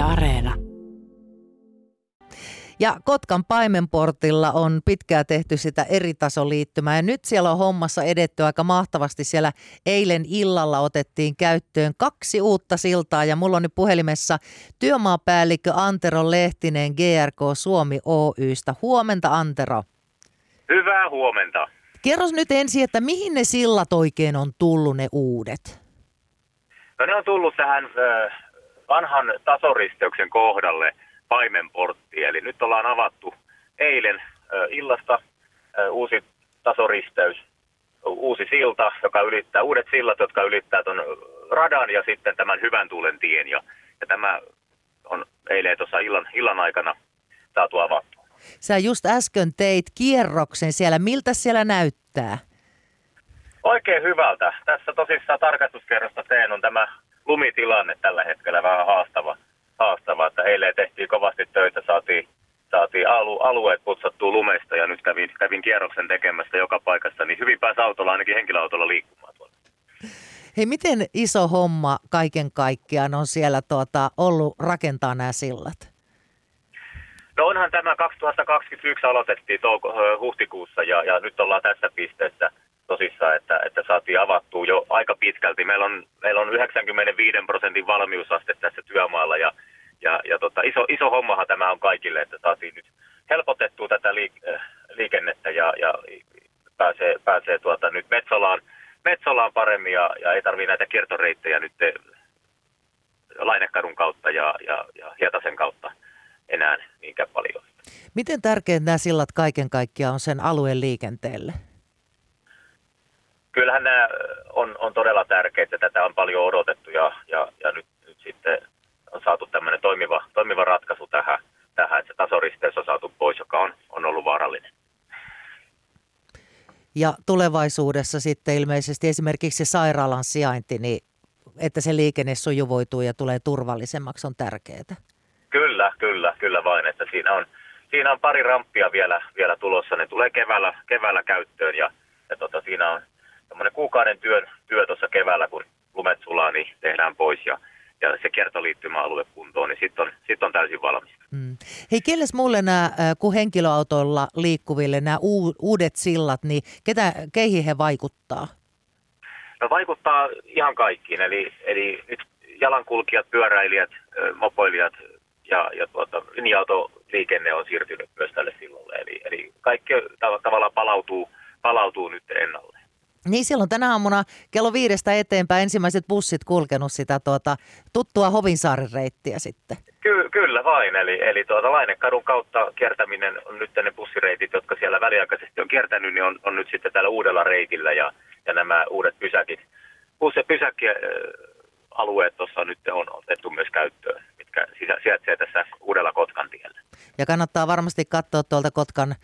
Yle Areena. Ja Kotkan paimenportilla on pitkään tehty sitä eri liittymää ja nyt siellä on hommassa edetty aika mahtavasti. Siellä eilen illalla otettiin käyttöön kaksi uutta siltaa ja mulla on nyt puhelimessa työmaapäällikkö Antero Lehtinen GRK Suomi Oystä. Huomenta Antero. Hyvää huomenta. Kerros nyt ensin, että mihin ne sillat oikein on tullut ne uudet? No ne on tullut tähän vanhan tasoristeyksen kohdalle paimenportti. Eli nyt ollaan avattu eilen illasta uusi tasoristeys, uusi silta, joka ylittää, uudet sillat, jotka ylittää tuon radan ja sitten tämän hyvän tuulen tien. Ja, ja tämä on eilen tuossa illan, illan aikana saatu avattu. Sä just äsken teit kierroksen siellä. Miltä siellä näyttää? Oikein hyvältä. Tässä tosissaan tarkastuskerrosta teen on tämä lumitilanne tällä hetkellä vähän haastava. haastava että eilen tehtiin kovasti töitä, saatiin, saatiin alu, alueet putsattua lumesta ja nyt kävin, kävin kierroksen tekemästä joka paikassa, niin hyvin pääsi autolla, ainakin henkilöautolla liikkumaan tuolla. Hei, miten iso homma kaiken kaikkiaan on siellä tuota, ollut rakentaa nämä sillat? No onhan tämä 2021 aloitettiin touko, huhtikuussa ja, ja nyt ollaan tässä pisteessä tosissaan, että, että saatiin avattua jo aika pitkälti. Meillä on, meillä on 95 prosentin valmiusaste tässä työmaalla ja, ja, ja tota, iso, iso hommahan tämä on kaikille, että saatiin nyt helpotettua tätä liik- äh, liikennettä ja, ja pääsee, pääsee tuota, nyt Metsolaan, Metsolaan paremmin ja, ja ei tarvitse näitä kiertoreittejä nyt Lainekadun kautta ja, ja, ja Hietasen kautta enää niinkään paljon. Miten tärkeät nämä sillat kaiken kaikkiaan on sen alueen liikenteelle? Kyllähän nämä on, on todella tärkeitä. Tätä on paljon odotettu ja, ja, ja nyt, nyt sitten on saatu tämmöinen toimiva, toimiva ratkaisu tähän, tähän, että se tasoristeys on saatu pois, joka on, on ollut vaarallinen. Ja tulevaisuudessa sitten ilmeisesti esimerkiksi se sairaalan sijainti, niin että se liikenne sujuvoituu ja tulee turvallisemmaksi on tärkeää. Kyllä, kyllä, kyllä vain, että siinä on, siinä on pari ramppia vielä, vielä tulossa. Ne tulee keväällä, keväällä käyttöön ja, ja tota, siinä on semmoinen kuukauden työn, työ tuossa keväällä, kun lumet sulaa, niin tehdään pois ja, ja se kiertoliittymäalue kuntoon, niin sitten on, sit on täysin valmis. Hmm. Hei, kelles mulle nämä, kun henkilöautoilla liikkuville nämä uudet sillat, niin ketä, keihin he vaikuttaa? No vaikuttaa ihan kaikkiin, eli, eli nyt jalankulkijat, pyöräilijät, mopoilijat ja, ja tuota, linja-autoliikenne on siirtynyt myös tälle sillalle. Eli, eli kaikki tavallaan palautuu, palautuu nyt ennalle. Niin silloin tänä aamuna kello viidestä eteenpäin ensimmäiset bussit kulkenut sitä tuota, tuttua Hovinsaaren reittiä sitten. Ky- kyllä vain, eli, eli tuota Lainekadun kautta kiertäminen on nyt ne bussireitit, jotka siellä väliaikaisesti on kiertänyt, niin on, on nyt sitten täällä uudella reitillä ja, ja nämä uudet pysäkit, bussi- pysäkkialueet tuossa nyt on otettu myös käyttöön, mitkä sijaitsee tässä uudella Kotkan tiellä. Ja kannattaa varmasti katsoa tuolta Kotkan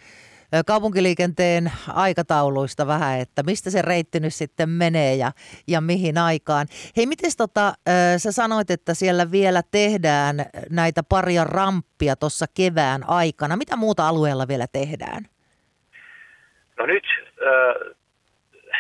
kaupunkiliikenteen aikatauluista vähän, että mistä se reitti nyt sitten menee ja, ja mihin aikaan. Hei, miten tota, sä sanoit, että siellä vielä tehdään näitä paria ramppia tuossa kevään aikana. Mitä muuta alueella vielä tehdään? No nyt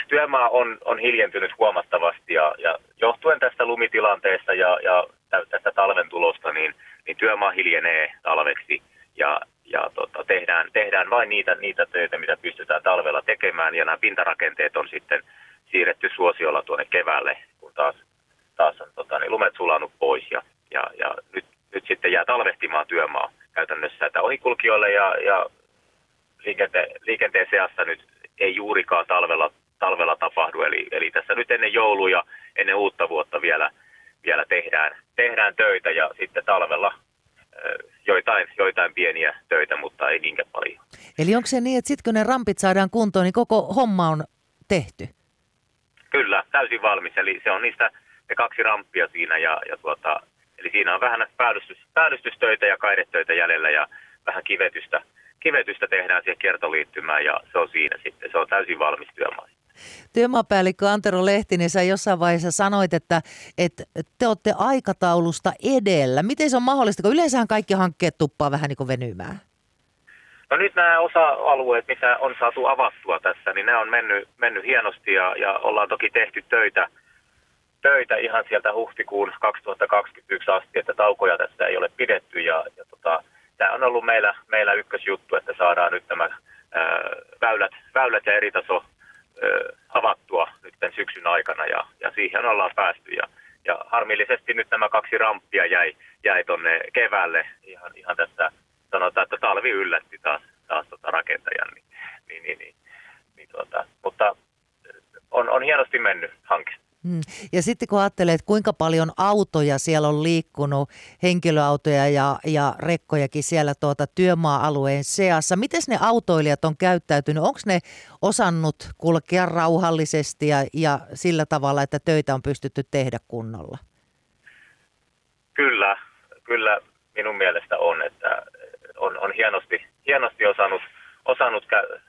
työmaa on, on hiljentynyt huomattavasti ja, ja johtuen tästä lumitilanteesta ja, ja tästä talven tulosta, niin, niin työmaa hiljenee talveksi ja, ja tota, tehdään, tehdään vain niitä, niitä töitä, mitä pystytään talvella tekemään. Ja nämä pintarakenteet on sitten siirretty suosiolla tuonne keväälle, kun taas, taas on tota, niin lumet sulanut pois ja, ja, ja nyt, nyt sitten jää talvehtimaan työmaa käytännössä, että ohikulkijoille ja, ja liikente, liikenteen seassa nyt ei juurikaan talvella, talvella tapahdu, eli, eli tässä nyt ennen jouluja, ennen uutta vuotta vielä, vielä tehdään, tehdään töitä ja sitten talvella joitain, joitain pieniä töitä, mutta ei niinkään paljon. Eli onko se niin, että sitten kun ne rampit saadaan kuntoon, niin koko homma on tehty? Kyllä, täysin valmis. Eli se on niistä ne kaksi ramppia siinä ja, ja tuota, eli siinä on vähän päällystys, päällystystöitä ja kaidetöitä jäljellä ja vähän kivetystä, kivetystä tehdään siihen kiertoliittymään ja se on siinä sitten. Se on täysin valmis työmaa. Työmaapäällikkö Antero Lehtinen, sä jossain vaiheessa sanoit, että, että te olette aikataulusta edellä. Miten se on mahdollista, kun yleensähän kaikki hankkeet tuppaa vähän niin kuin venymään? No nyt nämä osa-alueet, mitä on saatu avattua tässä, niin ne on mennyt, mennyt hienosti ja, ja ollaan toki tehty töitä, töitä ihan sieltä huhtikuun 2021 asti, että taukoja tässä ei ole pidetty ja, ja tota, tämä on ollut meillä, meillä ykkösjuttu, että saadaan nyt nämä ää, väylät, väylät ja eritaso ää, avattua nyt tämän syksyn aikana ja, ja siihen ollaan päästy ja, ja harmillisesti nyt nämä kaksi ramppia jäi, jäi tuonne keväälle ihan, ihan tässä sanotaan, että talvi yllätti taas, taas tota rakentajan, niin, niin, niin, niin, niin tuota, mutta on, on hienosti mennyt hanke. Mm. Ja sitten kun ajattelee, että kuinka paljon autoja siellä on liikkunut, henkilöautoja ja, ja rekkojakin siellä tuota työmaa-alueen seassa. Miten ne autoilijat on käyttäytynyt? Onko ne osannut kulkea rauhallisesti ja, ja sillä tavalla, että töitä on pystytty tehdä kunnolla? Kyllä, kyllä minun mielestä on, että on, on hienosti, hienosti osannut, osannut kä-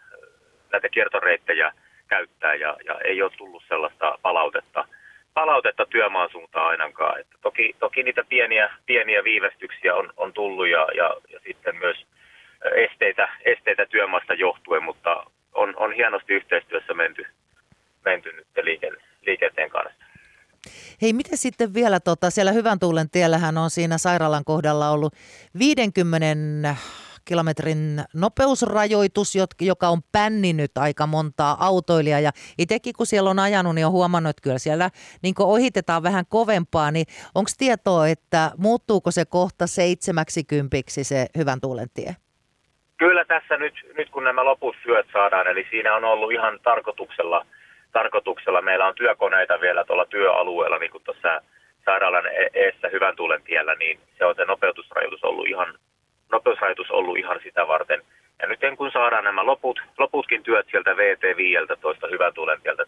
näitä kiertoreittejä – käyttää ja, ja ei ole tullut sellaista palautetta, palautetta työmaan suuntaan ainakaan. Että toki, toki niitä pieniä, pieniä viivästyksiä on, on tullut ja, ja, ja sitten myös esteitä, esteitä työmaasta johtuen, mutta on, on hienosti yhteistyössä menty, menty nyt liiken, liikenteen kanssa. Hei, miten sitten vielä, tota, siellä Hyvän tuulen tiellähän on siinä sairaalan kohdalla ollut 50 kilometrin nopeusrajoitus, joka on pänninyt aika montaa autoilijaa. Ja itsekin kun siellä on ajanut, niin on huomannut, että kyllä siellä niin ohitetaan vähän kovempaa. Niin onko tietoa, että muuttuuko se kohta seitsemäksi kympiksi se hyvän tuulen tie? Kyllä tässä nyt, nyt kun nämä loput syöt saadaan, eli siinä on ollut ihan tarkoituksella, tarkoituksella meillä on työkoneita vielä tuolla työalueella, niin kuin tuossa sairaalan e-, eessä hyvän tuulen tiellä, niin se on se nopeutusrajoitus ollut ihan nopeusrajoitus ollut ihan sitä varten. Ja nyt kun saadaan nämä loput, loputkin sieltä VT5 toista hyvän tuulen tieltä